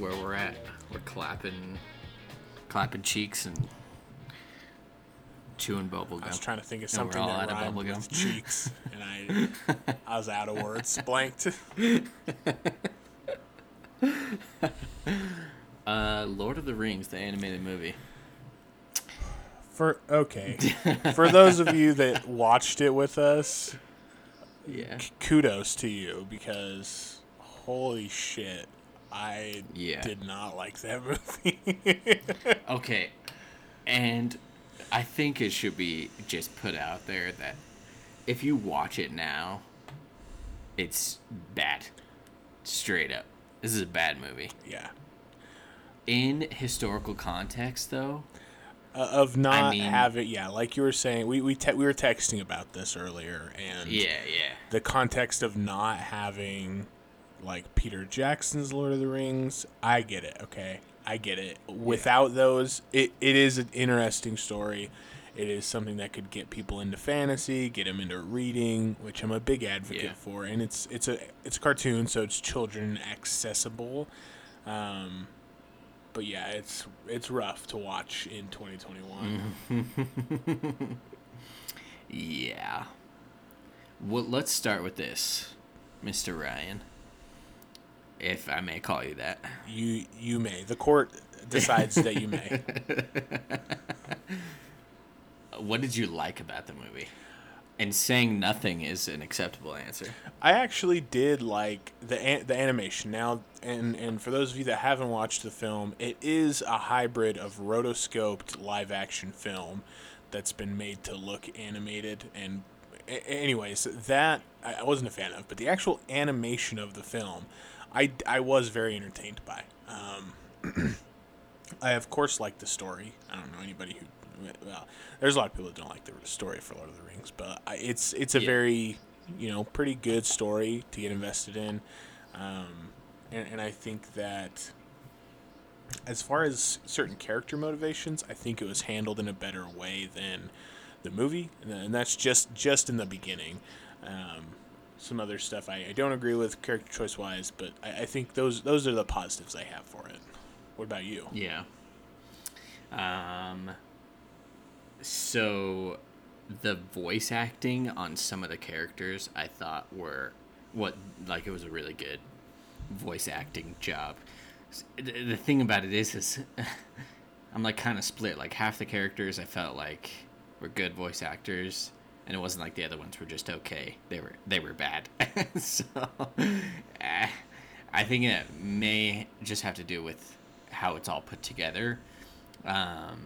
where we're at. We're clapping, clapping cheeks and chewing bubble gum. I was trying to think of something all that out of rhymed bubble gum. with cheeks, and I I was out of words, blanked. Uh, Lord of the Rings, the animated movie. For okay, for those of you that watched it with us, Yeah. kudos to you because holy shit, I Yeah. did not like that movie. Okay, and I think it should be just put out there that if you watch it now, it's bad. Straight up. This is a bad movie. yeah, In historical context, though, uh, of not mean- having yeah, like you were saying, we we te- we were texting about this earlier, and yeah, yeah. the context of not having like Peter Jackson's Lord of the Rings, I get it, okay? I get it. Without those, it, it is an interesting story. It is something that could get people into fantasy, get them into reading, which I'm a big advocate Yeah. for. And it's it's a it's a cartoon, so it's children accessible. Um, but yeah, it's it's rough to watch in 2021. Yeah. Well, let's start with this, Mr. Ryan. If I may call you that. You you may the court decides that you may. What did you like about the movie? And saying nothing is an acceptable answer. I actually did like the an- the animation. Now, and and for those of you that haven't watched the film, it is a hybrid of rotoscoped live action film that's been made to look animated. And a- anyways, that I wasn't a fan of, but the actual animation of the film, I I was very entertained by. Um, I of course like the story. I don't know anybody who. Well, there's a lot of people that don't like the story for Lord of the Rings, but I, it's it's a Yeah. very you know pretty good story to get invested in, um, and, and I think that as far as certain character motivations, I think it was handled in a better way than the movie, and, and that's just just in the beginning. Um, some other stuff I, I don't agree with character choice wise, but I, I think those those are the positives I have for it. What about you? Yeah. Um. So, the voice acting on some of the characters I thought were what like it was a really good voice acting job. The the thing about it is, is I'm like kind of split. Like half the characters I felt like were good voice actors, and it wasn't like the other ones were just okay. They were they were bad. so, eh, I think it may just have to do with how it's all put together. Um,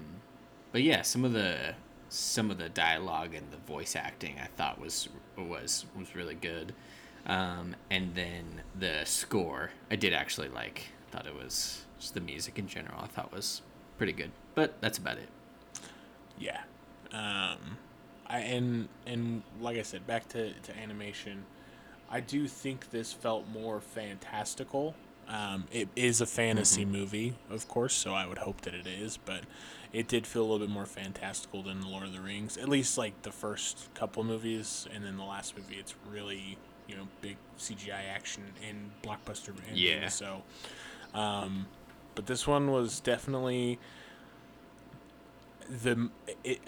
but yeah, some of the some of the dialogue and the voice acting I thought was was was really good. Um, and then the score I did actually like. Thought it was just the music in general. I thought was pretty good. But that's about it. Yeah. Um, I and and like I said, back to, to animation, I do think this felt more fantastical. Um, it is a fantasy movie, of course, so I would hope that it is, but it did feel a little bit more fantastical than the Lord of the Rings. At least like the first couple movies, and then the last movie, it's really you know big CGI action and blockbuster. And Yeah. So, um, but this one was definitely the it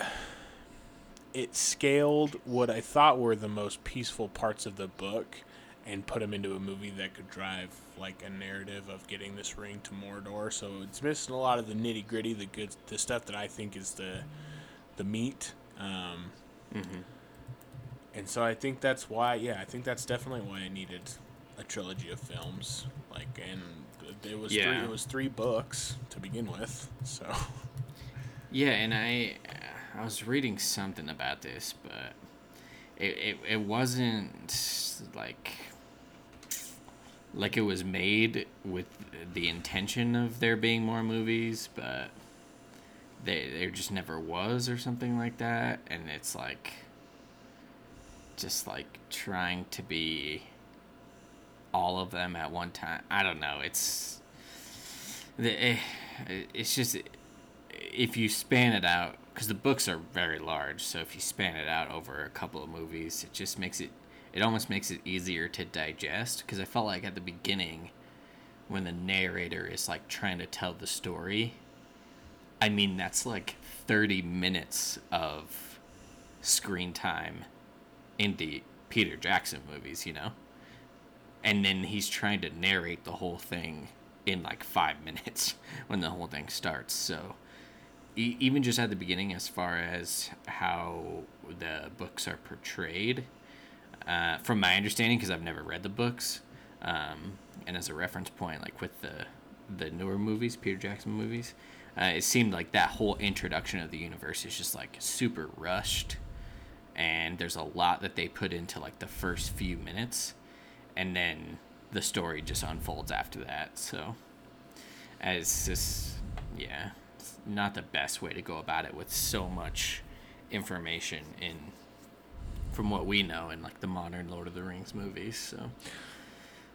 it scaled what I thought were the most peaceful parts of the book and put them into a movie that could drive like a narrative of getting this ring to Mordor. So it's missing a lot of the nitty gritty, the good, the stuff that I think is the the meat. Um, And so I think that's why, yeah, I think that's definitely why I needed a trilogy of films. Like, and it was three, Yeah. it was three books to begin with. So. Yeah, and I I was reading something about this, but it it, it wasn't like like it was made with the intention of there being more movies, but they there just never was or something like that, and it's like just like trying to be all of them at one time. I don't know. It's the eh, it's just if you span it out because the books are very large so if you span it out over a couple of movies it just makes it it almost makes it easier to digest because i felt like at the beginning when the narrator is like trying to tell the story. I mean, that's like 30 minutes of screen time in the Peter Jackson movies, you know? And then he's trying to narrate the whole thing in like five minutes when the whole thing starts. So, even just at the beginning, as far as how the books are portrayed, uh, from my understanding, because I've never read the books, um, and as a reference point, like with the the newer movies, Peter Jackson movies, uh, it seemed like that whole introduction of the universe is just like super rushed, and there's a lot that they put into like the first few minutes, and then the story just unfolds after that. So, it's just yeah, not the best way to go about it with so much information in from what we know in like the modern Lord of the Rings movies. So,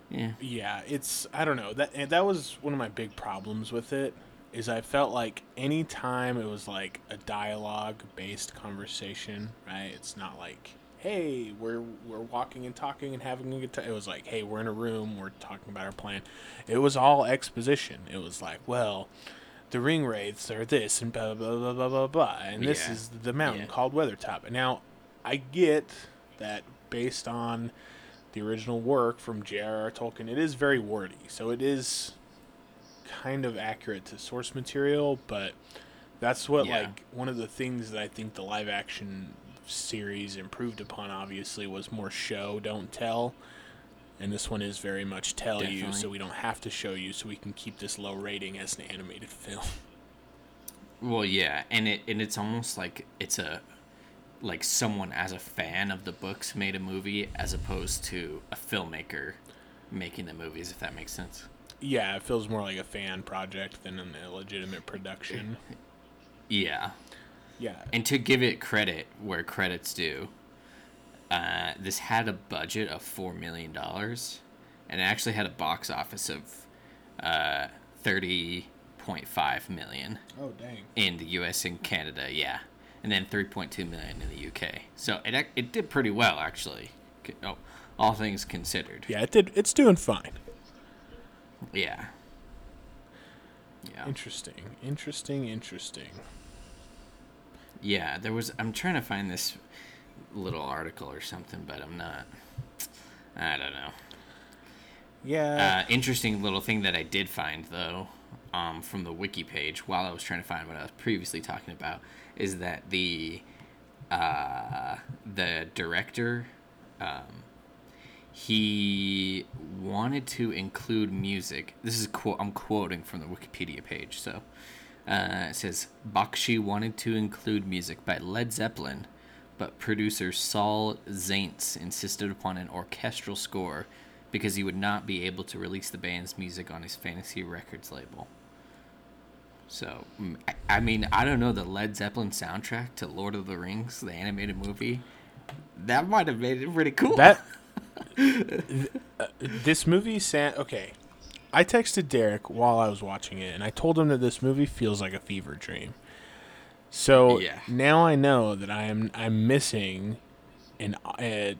yeah, Yeah, it's I don't know that that was one of my big problems with it is I felt like any time it was like a dialogue based conversation, right? It's not like hey, we're we're walking and talking and having a good time. It was like, hey, we're in a room, we're talking about our plan. It was all exposition. It was like, well, the ring wraiths are this and blah blah blah blah blah blah, and this Yeah. is the mountain Yeah. called Weathertop. And now, I get that based on the original work from J.R.R. Tolkien, it is very wordy, so it is kind of accurate to source material, but that's what Yeah. like one of the things that I think the live action series improved upon obviously was more show don't tell and this one is very much tell you so we don't have to show you so we can keep this low rating as an animated film Well, yeah, and it and it's almost like it's a like someone as a fan of the books made a movie as opposed to a filmmaker making the movies if that makes sense. yeah it feels more like a fan project than an illegitimate production Yeah. yeah And to give it credit where credit's due, uh, this had a budget of four million dollars, and it actually had a box office of uh, thirty point five million oh dang in the U.S. and Canada. Yeah, and then three point two million in the U.K. So it it did pretty well actually. Oh, all things considered. yeah it did it's doing fine Yeah. Yeah. interesting interesting interesting Yeah, there was. I'm trying to find this little article or something, but I'm not. I don't know. yeah Uh, interesting little thing that I did find though, um, from the wiki page while I was trying to find what I was previously talking about, is that the uh, the director, um, he wanted to include music. This is quote. I'm quoting from the Wikipedia page. So uh, it says Bakshi wanted to include music by Led Zeppelin, but producer Saul Zaentz insisted upon an orchestral score because he would not be able to release the band's music on his Fantasy Records label. So, I, mean, I don't know the Led Zeppelin soundtrack to Lord of the Rings, the animated movie. That might have made it pretty cool. That th- uh, this movie sa okay. I texted Derek while I was watching it, and I told him that this movie feels like a fever dream. So Yeah. now I know that I am I'm missing an a,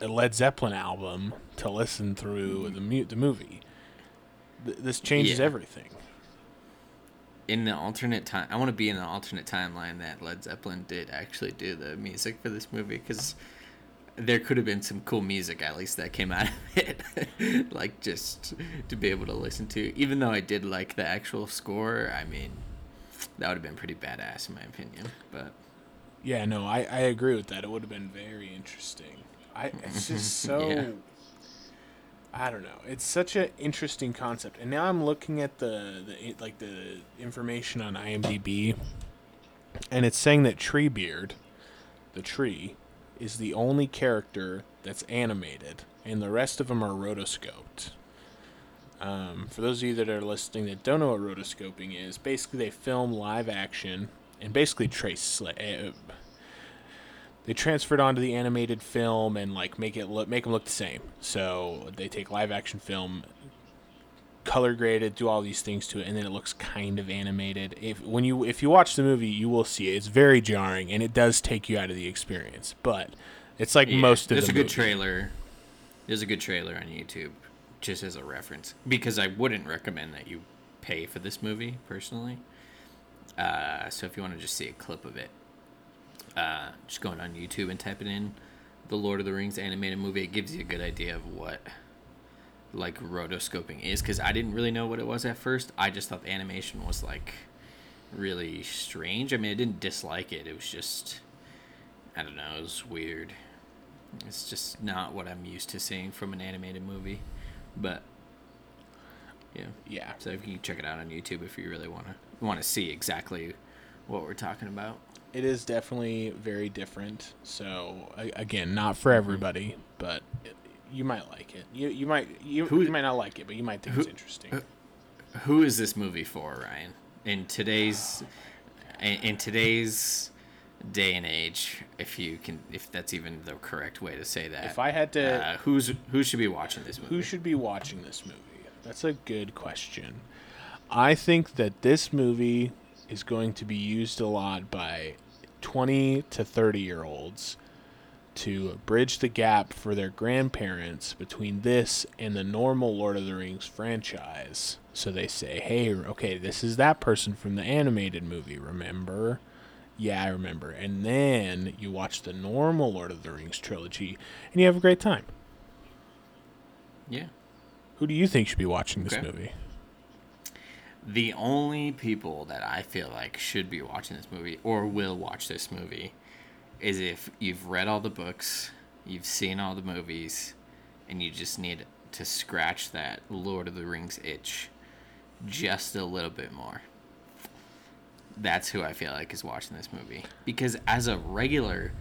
a Led Zeppelin album to listen through mm-hmm. the mu- the movie. Th- this changes Yeah. everything. in the alternate time, I want to be in the alternate timeline that Led Zeppelin did actually do the music for this movie because there could have been some cool music at least that came out of it, like just to be able to listen to. Even though I did like the actual score, I mean, that would have been pretty badass in my opinion. But Yeah, no, I, I agree with that. It would have been very interesting. I it's just so Yeah. I don't know. It's such an interesting concept. And now I'm looking at the the like the information on IMDb and it's saying that Treebeard, the tree, is the only character that's animated and the rest of them are rotoscoped. Um, for those of you that are listening that don't know what rotoscoping is, basically they film live action and basically trace like, uh, they transferred onto the animated film and like make it look make them look the same. So they take live action film, color grade it, do all these things to it, and then it looks kind of animated. If when you if you watch the movie, you will see it. It's very jarring and it does take you out of the experience. But it's like yeah, most of there's the a good movie. trailer. There's a good trailer on YouTube just as a reference because I wouldn't recommend that you pay for this movie personally. Uh, so if you want to just see a clip of it, uh, just going on YouTube and typing in the Lord of the Rings animated movie, it gives you a good idea of what like rotoscoping is because I didn't really know what it was at first. I just thought the animation was like really strange. I mean, I didn't dislike it. It was just I don't know, it was weird. It's just not what I'm used to seeing from an animated movie. But yeah. Yeah. So if you can check it out on YouTube if you really want to want to see exactly what we're talking about. It is definitely very different. So again, not for mm-hmm. everybody, but it, you might like it. You you might you, Who- you might not like it, but you might think it's interesting. Uh, who is this movie for, Ryan? In today's in, in today's day and age, if you can if that's even the correct way to say that. If I had to uh, who's who should be watching this movie? Who should be watching this movie? That's a good question. I think that this movie is going to be used a lot by 20 to 30 year olds to bridge the gap for their grandparents between this and the normal Lord of the Rings franchise. So they say, hey, okay, this is that person from the animated movie, remember? Yeah, I remember. And then you watch the normal Lord of the Rings trilogy and you have a great time. yeah. Who do you think should be watching this Okay. movie? The only people that I feel like should be watching this movie or will watch this movie is if you've read all the books, you've seen all the movies, and you just need to scratch that Lord of the Rings itch just a little bit more. That's who I feel like is watching this movie. Because as a regular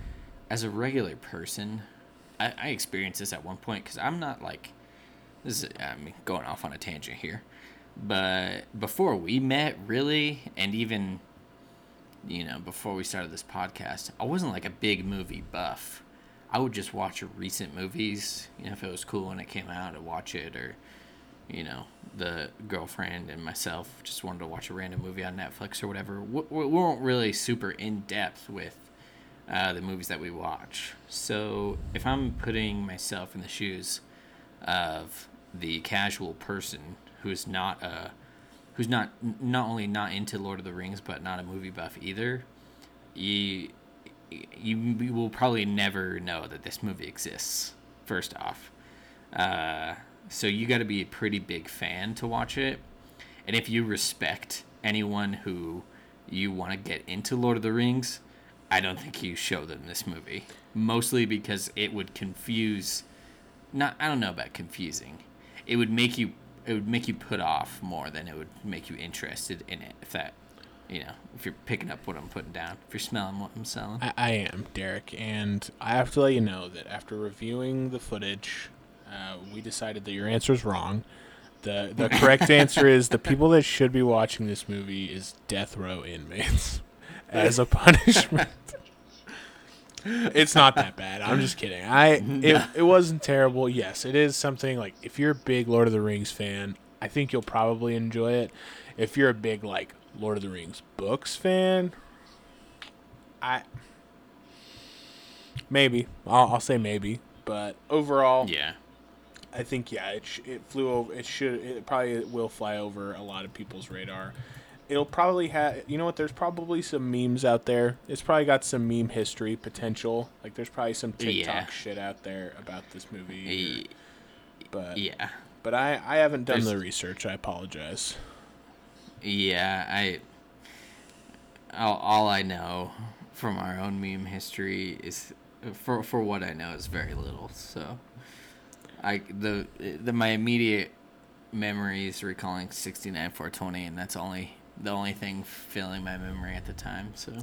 as a regular person, I, I experienced this at one point because I'm not like this is I mean going off on a tangent here. But before we met, really, and even, you know, before we started this podcast, I wasn't like a big movie buff. I would just watch recent movies, you know, if it was cool when it came out, I'd watch it, or, you know, the girlfriend and myself just wanted to watch a random movie on Netflix or whatever. We, we weren't really super in depth with uh, the movies that we watch. So if I'm putting myself in the shoes of the casual person who's not a who's not not only not into Lord of the Rings but not a movie buff either, you you, you will probably never know that this movie exists. First off, uh, so you got to be a pretty big fan to watch it, and if you respect anyone who you want to get into Lord of the Rings, I don't think you show them this movie. Mostly because it would confuse. Not I don't know about confusing. It would make you it would make you put off more than it would make you interested in it. If that, you know, if you're picking up what I'm putting down, if you're smelling what I'm selling. I, I am, Derek, and I have to let you know that after reviewing the footage, uh, we decided that your answer is wrong. The, the correct answer is the people that should be watching this movie is death row inmates as a punishment. it's not that bad. I'm just kidding. I it, it wasn't terrible. Yes, it is something like if you're a big Lord of the Rings fan, I think you'll probably enjoy it. If you're a big like Lord of the Rings books fan, I maybe I'll, I'll say maybe, but overall, Yeah. I think yeah, it sh- it flew over. It should. It probably will fly over a lot of people's radar. It'll probably have. You know what? There's probably some memes out there. It's probably got some meme history potential. Like there's probably some TikTok Yeah. shit out there about this movie. Y- But Yeah. but I I haven't done There's- the research. I apologize. Yeah, I. All, all I know from our own meme history is, for for what I know, is very little. So, I the the my immediate memory is recalling sixty nine four twenty, and that's only the only thing filling my memory at the time. So,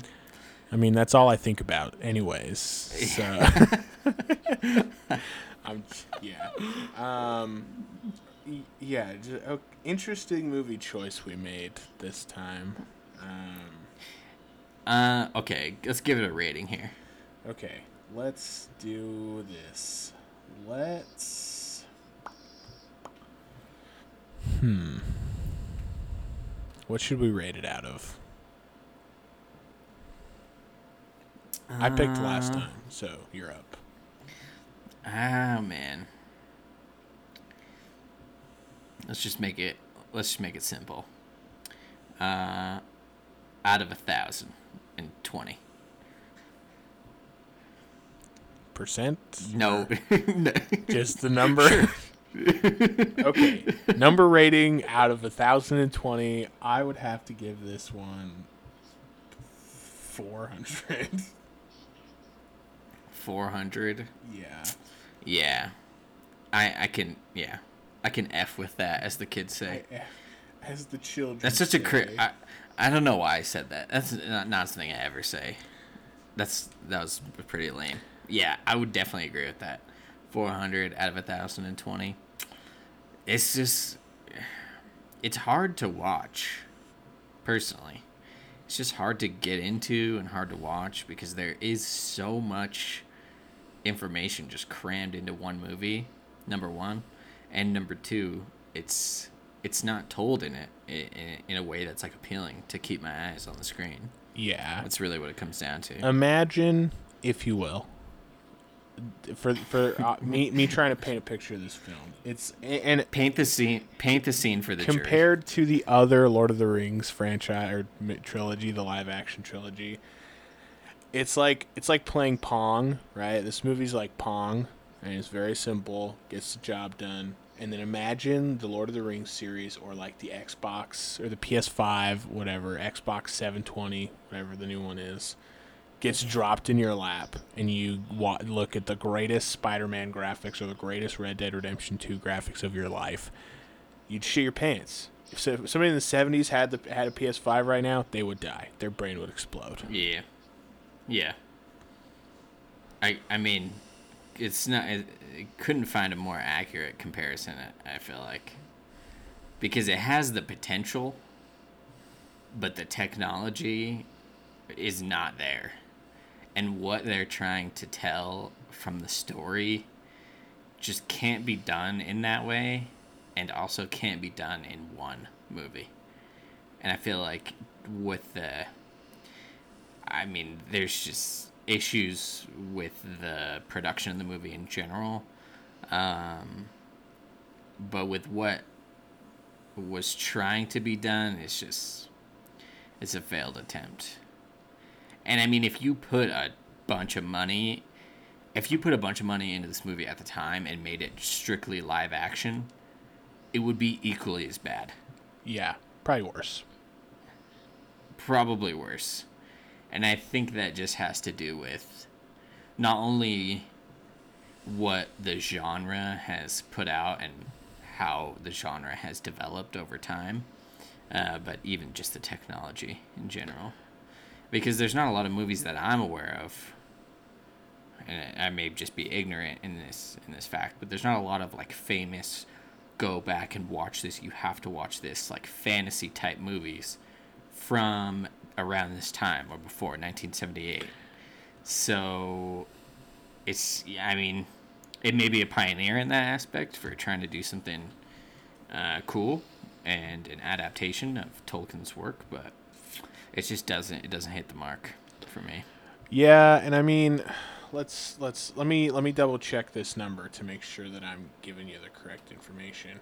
I mean, that's all I think about, anyways. So, I'm, yeah, um, yeah. interesting movie choice we made this time. Um, uh, okay, let's give it a rating here. okay, let's do this. Let's. Hmm. What should we rate it out of? I picked last Uh, time, so you're up. Ah man. Let's just make it. Let's just make it simple. Uh, out of a thousand and twenty. Percent? No. Just the number. okay. Number rating out of 1020, I would have to give this one 400. Four hundred. yeah. Yeah. I I can yeah. I can f with that, as the kids say. As the children. That's such a cra- I, I don't know why I said that. That's not, not something I ever say. That's that was pretty lame. Yeah, I would definitely agree with that. Four hundred out of a thousand and twenty. It's just, it's hard to watch. Personally, it's just hard to get into and hard to watch because there is so much information just crammed into one movie. Number one, and number two, it's it's not told in it in, in a way that's like appealing to keep my eyes on the screen. yeah. That's really what it comes down to. Imagine, if you will, for for uh, me me trying to paint a picture of this film. It's and paint the scene. Paint the scene for the jury. compared to the other Lord of the Rings franchise or trilogy, the live action trilogy. It's like it's like playing Pong, right? This movie's like Pong, and it's very simple, gets the job done. And then imagine the Lord of the Rings series, or like the Xbox or the PS5, whatever Xbox 720, whatever the new one is, gets dropped in your lap, and you wa- look at the greatest Spider-Man graphics or the greatest Red Dead Redemption 2 graphics of your life you'd shit your pants. If somebody in the '70s had the had a PS5 right now, they would die. Their brain would explode. Yeah. Yeah. I I mean, it's not. It, it couldn't find a more accurate comparison. I I feel like because it has the potential, but the technology is not there, and what they're trying to tell from the story just can't be done in that way, and also can't be done in one movie. And I feel like with the I mean, there's just issues with the production of the movie in general. Um, but with what was trying to be done, it's just, it's a failed attempt. And I mean, if you put a bunch of money, if you put a bunch of money into this movie at the time and made it strictly live action, it would be equally as bad. Yeah, probably worse. probably worse. And I think that just has to do with not only what the genre has put out and how the genre has developed over time, uh, but even just the technology in general. Because there's not a lot of movies that I'm aware of, and I may just be ignorant in this in this fact, but there's not a lot of like famous go back and watch this. You have to watch this like fantasy type movies from around this time or before 1978 so it's i mean it may be a pioneer in that aspect for trying to do something uh, cool and an adaptation of tolkien's work but it just doesn't it doesn't hit the mark for me Yeah, and I mean, let's let's let me let me double check this number to make sure that I'm giving you the correct information.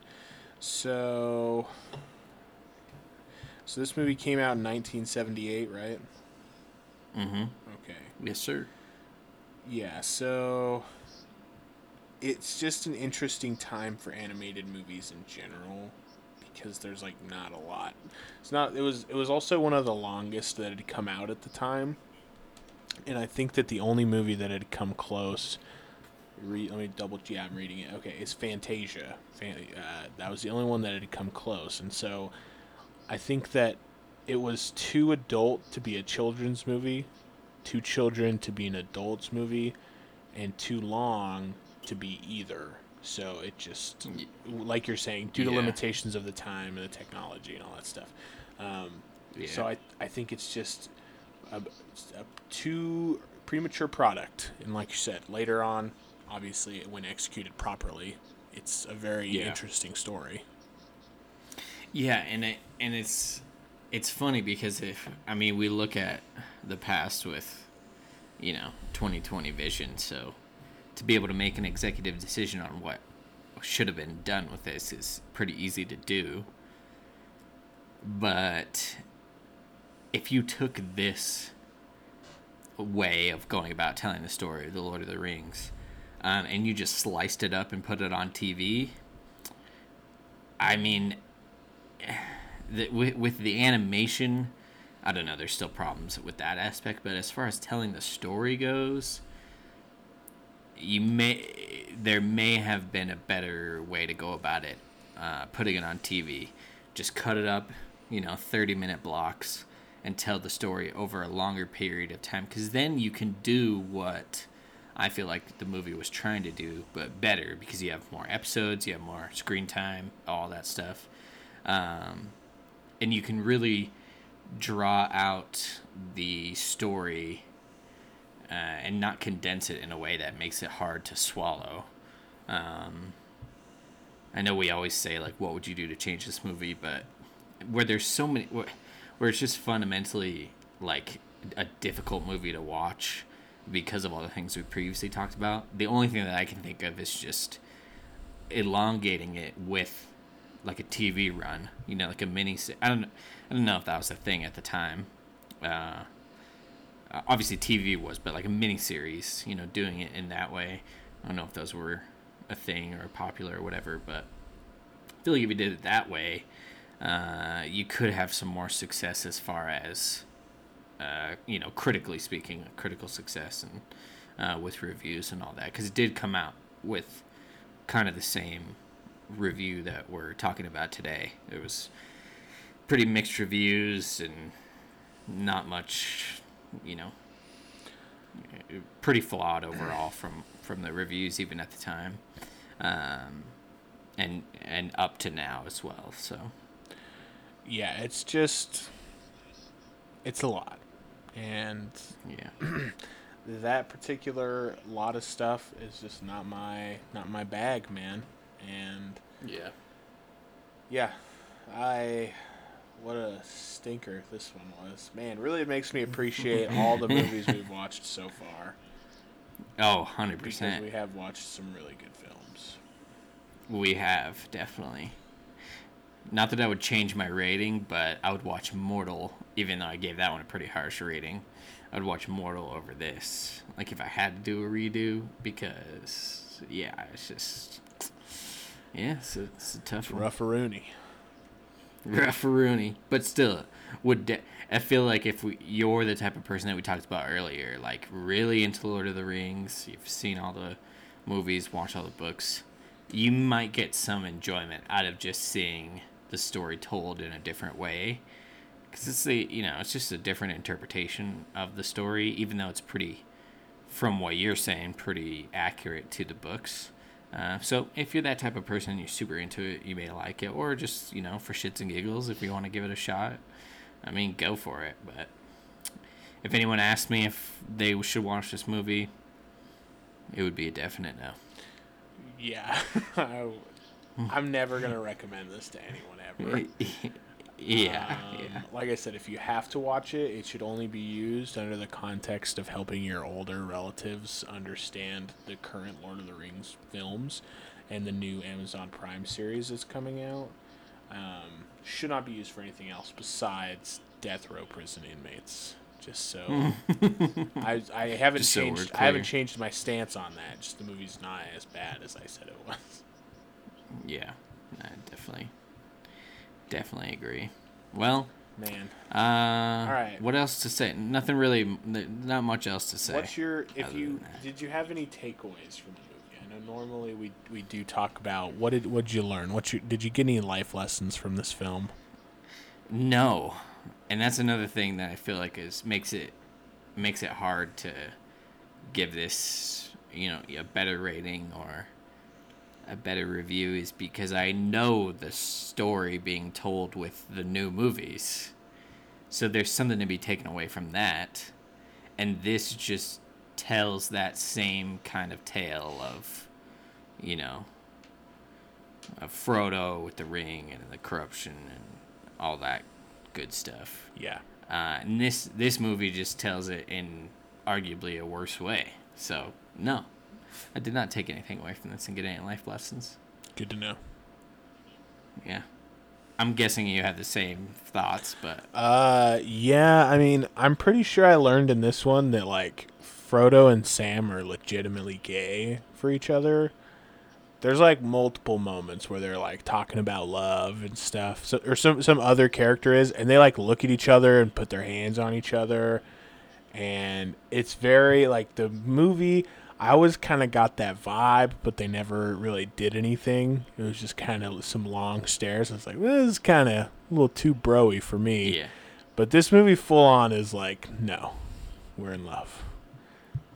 So, so this movie came out in 1978, right? mm-hmm Okay. yes sir Yeah, so it's just an interesting time for animated movies in general because there's like not a lot. It's not it was it was also one of the longest that had come out at the time. And I think that the only movie that had come close re, let me double yeah, I'm reading it. Okay, it's Fantasia. Fan, uh, that was the only one that had come close. And so I think that it was too adult to be a children's movie too children to be an adult's movie and too long to be either. So it just, like you're saying, due to Yeah. limitations of the time and the technology and all that stuff. Um, So I, I think it's just a, a too premature product. And like you said, later on, obviously, when executed properly, it's a very Yeah. interesting story. Yeah, and it and it's it's funny because if I mean we look at the past with you know 2020 vision, so to be able to make an executive decision on what should have been done with this is pretty easy to do. But if you took this way of going about telling the story of the Lord of the Rings, um, and you just sliced it up and put it on TV, I mean, the, with, with the animation, I don't know. There's still problems with that aspect, but as far as telling the story goes, you may there may have been a better way to go about it. Uh, putting it on TV, just cut it up, you know, 30 minute blocks, and tell the story over a longer period of time. Because then you can do what I feel like the movie was trying to do, but better because you have more episodes, you have more screen time, all that stuff, um, and you can really draw out the story uh, and not condense it in a way that makes it hard to swallow. Um, I know we always say like, "What would you do to change this movie?" But where there's so many, where, where it's just fundamentally like a difficult movie to watch because of all the things we previously talked about. The only thing that I can think of is just elongating it with like a TV run, you know, like a mini. I don't, I don't know if that was a thing at the time. Uh, obviously, TV was, but like a mini series, you know, doing it in that way. I don't know if those were a thing or popular or whatever, but I feel like if you did it that way, uh, you could have some more success as far as, uh, you know, critically speaking, critical success and uh, with reviews and all that, because it did come out with kind of the same review that we're talking about today. It was pretty mixed reviews and not much, you know, pretty flawed overall from from the reviews even at the time, um, and and up to now as well. So yeah, it's just it's a lot, and yeah. that particular lot of stuff is just not my not my bag, man. And yeah, yeah, I what a stinker this one was. Man, really it makes me appreciate all the movies we've watched so far. Oh, 100%. Because we have watched some really good films. We have, definitely. Not that I would change my rating, but I would watch Mortal, even though I gave that one a pretty harsh rating. I'd watch Mortal over this. Like if I had to do a redo, because yeah, it's just yeah, it's a, it's a tough one. Rough-a-rooney. Rough-a-rooney, but still, would de- I feel like if we, you're the type of person that we talked about earlier, like really into Lord of the Rings, you've seen all the movies, watched all the books, you might get some enjoyment out of just seeing the story told in a different way. Because it's the you know it's just a different interpretation of the story even though it's pretty from what you're saying pretty accurate to the books uh, so if you're that type of person you're super into it you may like it or just you know for shits and giggles if you want to give it a shot i mean go for it but if anyone asked me if they should watch this movie it would be a definite no Yeah. I, am never going to recommend this to anyone ever. yeah, Um, yeah. Like I said, if you have to watch it, it should only be used under the context of helping your older relatives understand the current Lord of the Rings films and the new Amazon Prime series that's coming out. Um, should not be used for anything else besides death row prison inmates. Just so I, I haven't Just so changed I haven't changed my stance on that. Just the movie's not as bad as I said it was. Yeah, definitely, definitely agree. Well, Man, uh, All right. What else to say? Nothing really. Not much else to say. What's your if you did you have any takeaways from the movie? I know normally we we do talk about what did what did you learn? What you did you get any life lessons from this film? No, and that's another thing that I feel like is makes it makes it hard to give this you know a better rating or a better review is because I know the story being told with the new movies. So there's something to be taken away from that. And this just tells that same kind of tale of, you know, of Frodo with the ring and the corruption and all that good stuff. Yeah. Uh, and this this movie just tells it in arguably a worse way. So no, I did not take anything away from this and get any life lessons. Good to know. Yeah. I'm guessing you had the same thoughts, but Uh, yeah. I mean, I'm pretty sure I learned in this one that like Frodo and Sam are legitimately gay for each other. There's like multiple moments where they're like talking about love and stuff. So or some some other character is, and they like look at each other and put their hands on each other, and it's very like the movie. I always kind of got that vibe, but they never really did anything. It was just kind of some long stares. I was like, well, this is kind of a little too broy for me. yeah. But this movie full on is like, no, we're in love.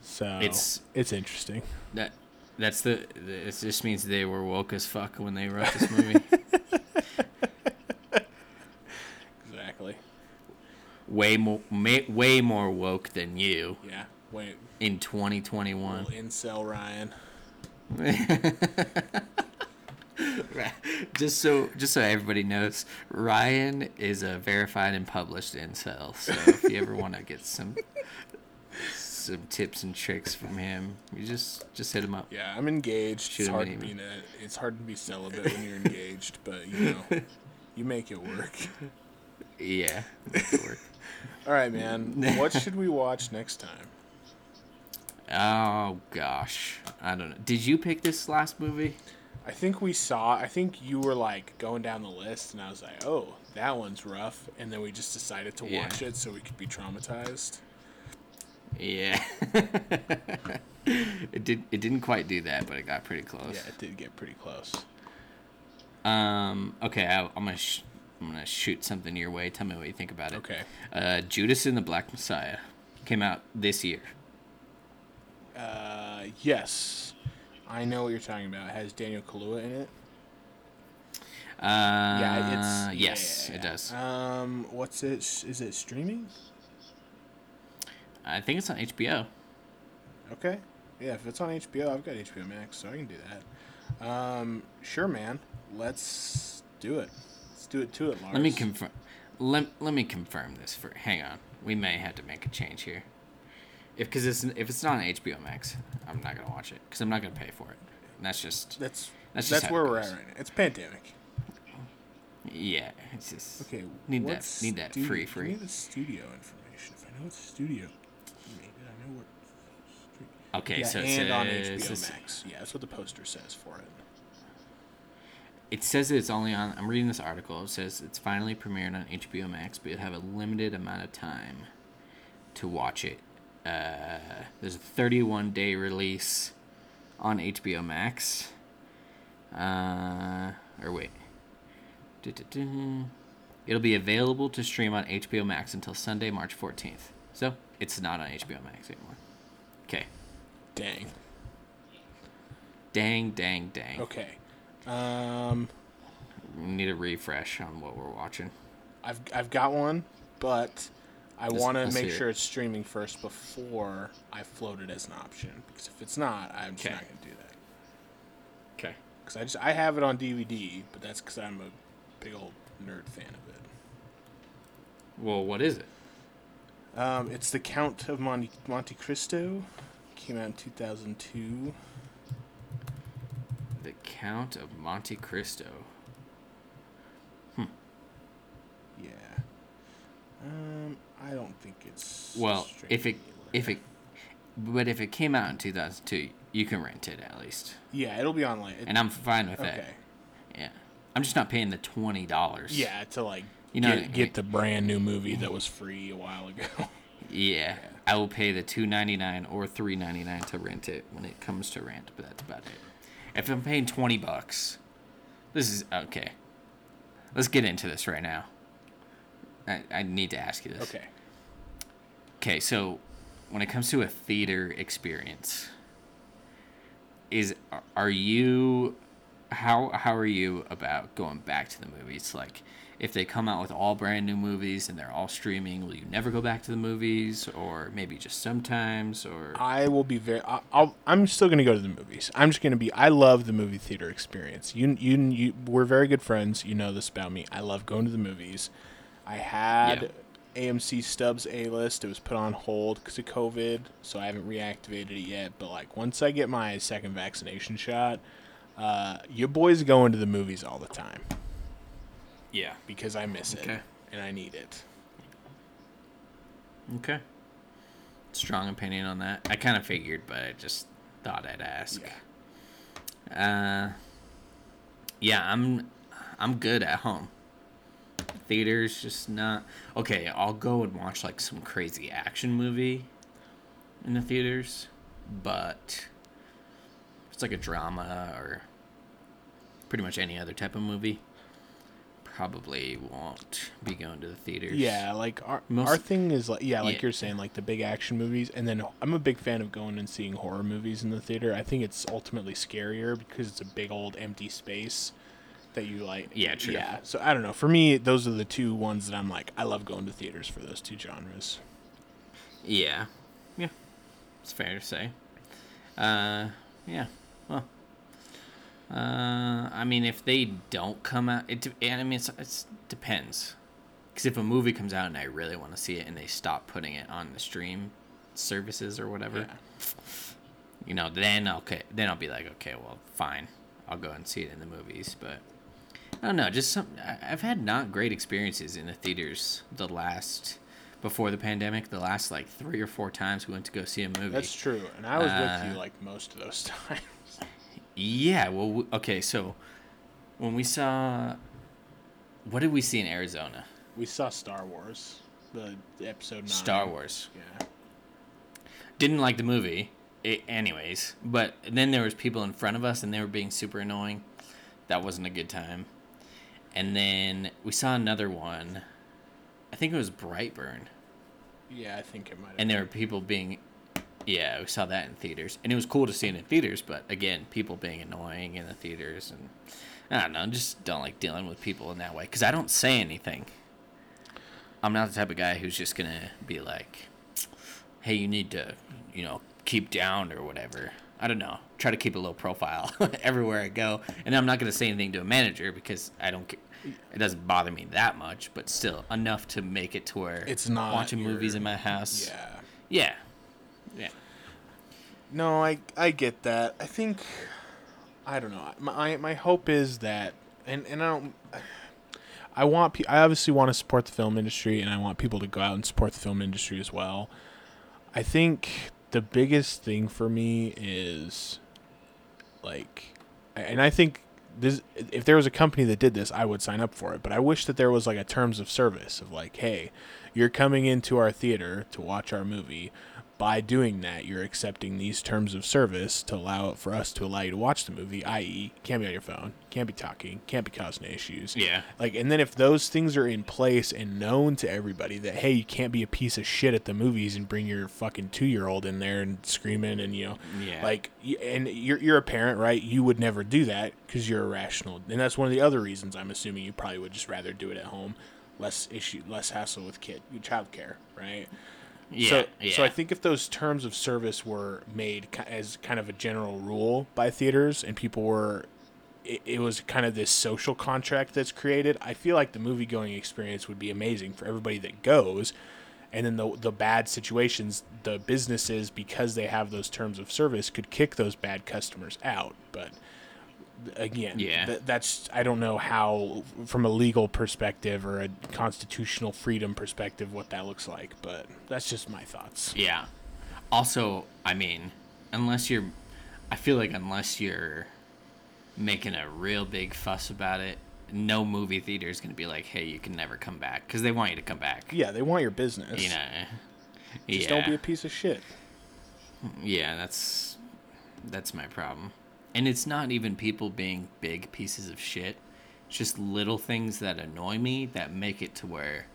So It's- it's interesting. That that's the it just means they were woke as fuck when they wrote this movie. Exactly. way more ma- way more woke than you Yeah. Wait, in 2021. little incel Ryan. just so just so everybody knows, Ryan is a verified and published incel. So if you ever want to get some some tips and tricks from him, you just just hit him up. Yeah, I'm engaged. Shoot it's hard to be a, it's hard to be celibate when you're engaged, but you know, you make it work. Yeah. make it work. All right, man. what should we watch next time? Oh gosh, I don't know. Did you pick this last movie? I think we saw. I think you were like going down the list, and I was like, "Oh, that one's rough," and then we just decided to Yeah. watch it so we could be traumatized. Yeah. it did. It didn't quite do that, but it got pretty close. Yeah, it did get pretty close. Um. Okay. I, I'm gonna. Sh- I'm gonna shoot something your way. Tell me what you think about it. Okay. Uh, Judas and the Black Messiah came out this year. Uh, yes, I know what you're talking about. It has Daniel Kaluuya in it. Uh, Yeah, it's yes, yeah. it does. Um, what's it? Is it streaming? I think it's on HBO. Okay. Yeah, if it's on HBO, I've got HBO Max, so I can do that. Um, sure, man. Let's do it. Let's do it to it, Lars. Let me confirm. Let, let me confirm this for. Hang on. We may have to make a change here. If because it's if it's not on HBO Max, I'm not gonna watch it because I'm not gonna pay for it. And that's just That's That's that's, just how where we're at right now. It's pandemic. yeah. It's just Okay. Need that- what's need that stu- free, Give free. me the studio information. If I know it's studio, maybe I know what. Okay, yeah, so it and on says HBO this- Max. Yeah, that's what the poster says for it. It says it's only on. I'm reading this article. It says it's finally premiered on HBO Max, but you have a limited amount of time to watch it. Uh, there's a 31 day release on HBO Max. Uh, or wait. It'll be available to stream on HBO Max until Sunday, March 14th. So it's not on HBO Max anymore. Okay. Dang. Dang, dang, dang. Okay. Um, We need a refresh on what we're watching. I've I've got one, but I want to make hear it. sure it's streaming first before I float it as an option. Because if it's not, I'm just Okay. not gonna do that. Okay. Because I just I have it on DVD, but that's because I'm a big old nerd fan of it. Well, what is it? Um, it's the Count of Monte Monte Cristo. Came out in 2002. The Count of Monte Cristo. Yeah. Um, I don't think it's. Well, if it if it but if it came out in 2002, you can rent it at least. Yeah, it'll be online. It- And I'm fine with okay. that. Yeah. I'm just not paying the $20. Yeah, to like You know, get, get the brand new movie that was free a while ago. Yeah. I will pay the 2.99 or 3.99 to rent it when it comes to rent, but that's about it. If I'm paying 20 bucks, this is okay. Let's get into this right now. I, I need to ask you this. okay. Okay, so when it comes to a theater experience, is are you how how are you about going back to the movies? Like if they come out with all brand new movies and they're all streaming, will you never go back to the movies or maybe just sometimes or I will be very. I'll. I'm still gonna go to the movies. I'm just gonna be. I love the movie theater experience. You, you, you. We're very good friends. You know this about me. I love going to the movies. I had AMC Stubs A list. It was put on hold because of COVID, so I haven't reactivated it yet. But like once I get my second vaccination shot, Uh, your boys going to the movies all the time Yeah. because I miss it and I need it. Okay. Strong opinion on that. I kind of figured, but I just thought I'd ask. Yeah. Uh, yeah, I'm, I'm good at home. Theaters just not okay. I'll go and watch like some crazy action movie in the theaters, but if it's like a drama or pretty much any other type of movie. Probably won't be going to the theaters. Yeah, like our Most- our thing is like yeah, like Yeah. you're saying, like the big action movies, and then I'm a big fan of going and seeing horror movies in the theater. I think it's ultimately scarier because it's a big old empty space that you like. Yeah, true. Yeah, so I don't know. For me, those are the two ones that I'm like, I love going to theaters for those two genres. Yeah. Yeah. It's fair to say. Uh yeah. Well. Uh I mean if they don't come out it I mean it's it's depends. Cuz if a movie comes out and I really want to see it and they stop putting it on the stream services or whatever, Yeah. you know, then okay, then I'll be like, okay, well, fine. I'll go and see it in the movies, but I don't know, just some I've had not great experiences in the theaters the last before the pandemic, the last like 3 or 4 times we went to go see a movie. That's true, and I was with Uh, you like most of those times. Yeah, well, w- okay, so when we saw, what did we see in Arizona? We saw Star Wars, the, episode nine. Star Wars. Yeah. Didn't like the movie, i anyways. But then there was people in front of us, and they were being super annoying. That wasn't a good time. And then we saw another one. I think it was Brightburn, Yeah, I think it might. have and there were people being. Yeah, we saw that in theaters, and it was cool to see it in theaters. But again, people being annoying in the theaters, and I don't know, just don't like dealing with people in that way because I don't say anything. I'm not the type of guy who's just gonna be like, "Hey, you need to, you know, keep down or whatever." I don't know. Try to keep a low profile everywhere I go, and I'm not gonna say anything to a manager because I don't. It doesn't bother me that much, but still enough to make it to where It's not watching movies in my house. Yeah. Yeah. Yeah. No, I I get that. I think I don't know. My my hope is that and and I don't I want pe- I obviously want to support the film industry and I want people to go out and support the film industry as well. I think the biggest thing for me is like and I think this if there was a company that did this, I would sign up for it, but I wish that there was like a terms of service of like, hey, you're coming into our theater to watch our movie by doing that, you're accepting these terms of service to allow for us to allow you to watch the movie, i.e., can't be on your phone, can't be talking, can't be causing issues. Yeah. Like, and then if those things are in place and known to everybody that hey, you can't be a piece of shit at the movies and bring your fucking two year old in there and screaming and you know, Yeah. like, and you're you're a parent, right? You would never do that because you're irrational, and that's one of the other reasons I'm assuming you probably would just rather do it at home, less issue, less hassle with kid, child care, right? Yeah. So, yeah. so I think if those terms of service were made as kind of a general rule by theaters, and people were, it, it was kind of this social contract that's created. I feel like the movie going experience would be amazing for everybody that goes, and then the the bad situations, the businesses because they have those terms of service could kick those bad customers out. But again, Yeah. th- that's I don't know how from a legal perspective or a constitutional freedom perspective what that looks like, but that's just my thoughts. Yeah. Also, I mean, unless you're, I feel like unless you're making a real big fuss about it, no movie theater is going to be like, hey, you can never come back because they want you to come back. Yeah, they want your business. You know. Just yeah. don't be a piece of shit. yeah, that's that's my problem. And it's not even people being big pieces of shit. It's just little things that annoy me that make it to where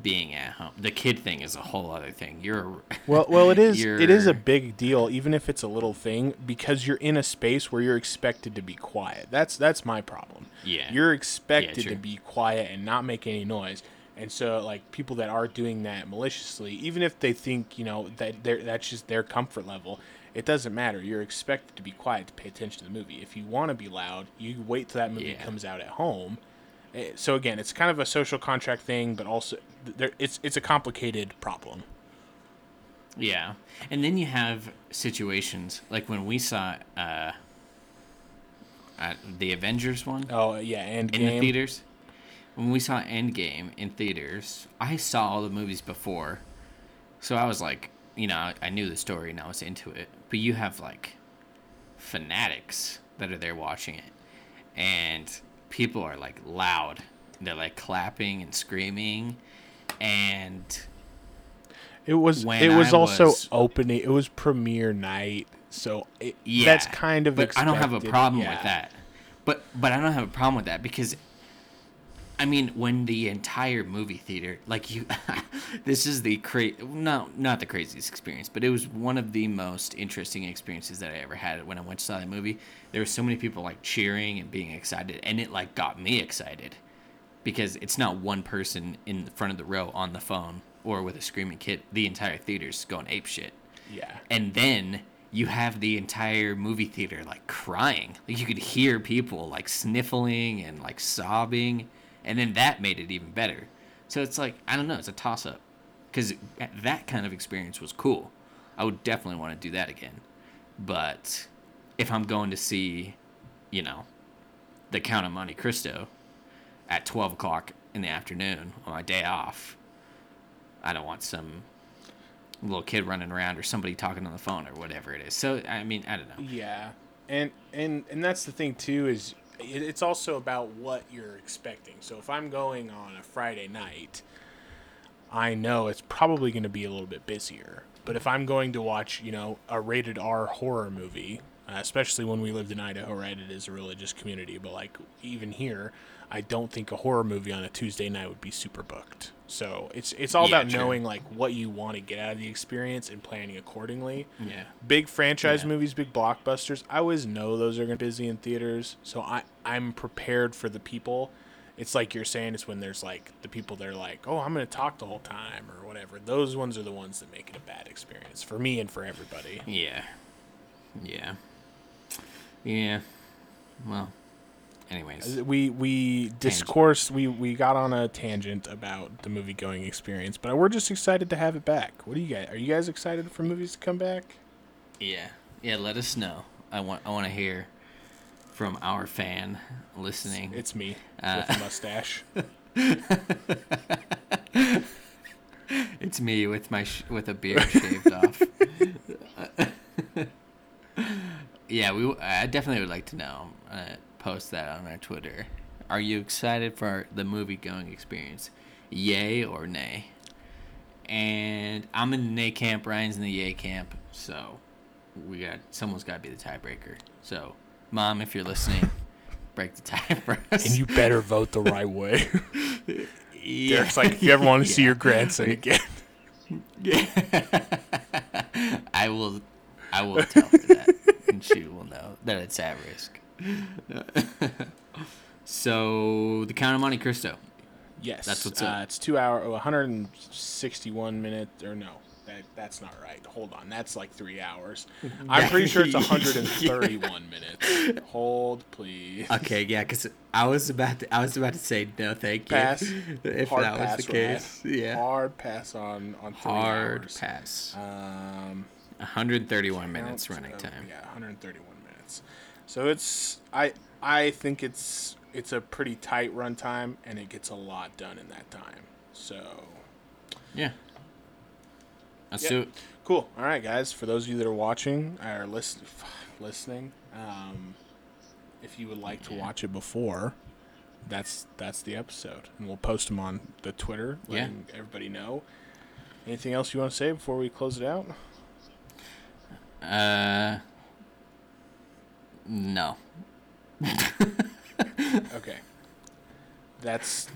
being at home. The kid thing is a whole other thing. You're Well, well, it is. It is a big deal, even if it's a little thing, because you're in a space where you're expected to be quiet. That's that's my problem. Yeah. You're expected to be quiet and not make any noise. And so, like people that are doing that maliciously, even if they think you know that they're, that's just their comfort level, it doesn't matter. You're expected to be quiet to pay attention to the movie. If you want to be loud, you wait till that movie Yeah. comes out at home. Eh, So again, it's kind of a social contract thing, but also there, it's it's a complicated problem. Yeah. And then you have situations like when we saw uh uh, the Avengers one Oh yeah, and in the theaters. When we saw Endgame in theaters, I saw all the movies before, so I was like, you know, I knew the story and I was into it. But you have like fanatics that are there watching it, and people are like loud. They're like clapping and screaming, and It was when it was I also was- opening. It was premiere night, so it, yeah, that's kind of. But I don't have a problem yeah. with that. But but I don't have a problem with that because I mean, when the entire movie theater, like you, this is the cra- no, not the craziest experience, but it was one of the most interesting experiences that I ever had when I went to saw that movie. There were so many people like cheering and being excited, and it like got me excited because it's not one person in the front of the row on the phone or with a screaming kid. The entire theater's going ape shit Yeah. and then you have the entire movie theater like crying like you could hear people like sniffling and like sobbing and then that made it even better. So it's like i don't know it's a toss up because that kind of experience was cool. I would definitely want to do that again. But if i'm going to see you know the count of monte cristo at 12 o'clock in the afternoon on my day off i don't want some little kid running around or somebody talking on the phone or whatever it is. So I mean, I don't know. Yeah, and and and that's the thing too is it's also about what you're expecting. So if I'm going on a Friday night, I know it's probably going to be a little bit busier. But if I'm going to watch, you know, a rated R horror movie, uh, especially when we lived in Idaho, right? It is a religious community, but like even here, I don't think a horror movie on a Tuesday night would be super booked. So it's it's all Yeah, about true. knowing like what you want to get out of the experience and planning accordingly Yeah. big franchise Yeah. movies, big blockbusters. I always know those are going to be busy in theaters, so I I'm prepared for the people. It's like you're saying, it's when there's like the people that are like, oh, I'm going to talk the whole time or whatever. Those ones are the ones that make it a bad experience for me and for everybody. Yeah. Yeah. Yeah. Well. Anyways. We we discoursed, we we got on a tangent about the movie going experience, but we're just excited to have it back. What do you guys? Are you guys excited for movies to come back? Yeah. Yeah. Let us know. I want. I want to hear from our fan listening. It's me Uh, with a mustache. It's me with my sh- with a beard shaved off. yeah, we. I definitely would like to know. Uh, post that on our Twitter. Are you excited for the movie going experience? Yay or nay? And I'm in the nay camp. Ryan's in the yay camp. So we got someone's got to be the tiebreaker. So, mom, if you're listening, break the tie for us. and you better vote the right way. yeah. Derek's like, if you ever want to see your grandson again, Yeah. I will, I will tell her that, and she will know that it's at risk. so the Count of Monte Cristo. yes, That's what's uh, up. It's two hour, 161 minutes, or no, that that's not right. Hold on, that's like three hours. I'm pretty sure it's 131 minutes. Hold, please. Okay, yeah, because I was about to, I was about to say no, thank you. Pass. If Hard that pass, was the Ryan. case, yeah. Hard pass on on three Hard hours. pass. Um, 131 minutes running of- time. Yeah, 131 minutes. So it's I I think it's it's a pretty tight runtime and it gets a lot done in that time. So Yeah. Let's Yeah. do it. cool. All right, guys. For those of you that are watching or listen, listening, um, if you would like to watch it before, that's that's the episode, and we'll post them on the Twitter, Yeah. everybody know. Anything else you want to say before we close it out? Uh. No. Okay. That's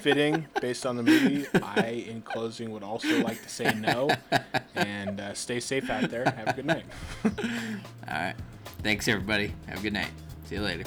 fitting based on the movie. I, in closing, would also like to say no. And uh, stay safe out there. Have a good night. All right. Thanks, everybody. Have a good night. See you later.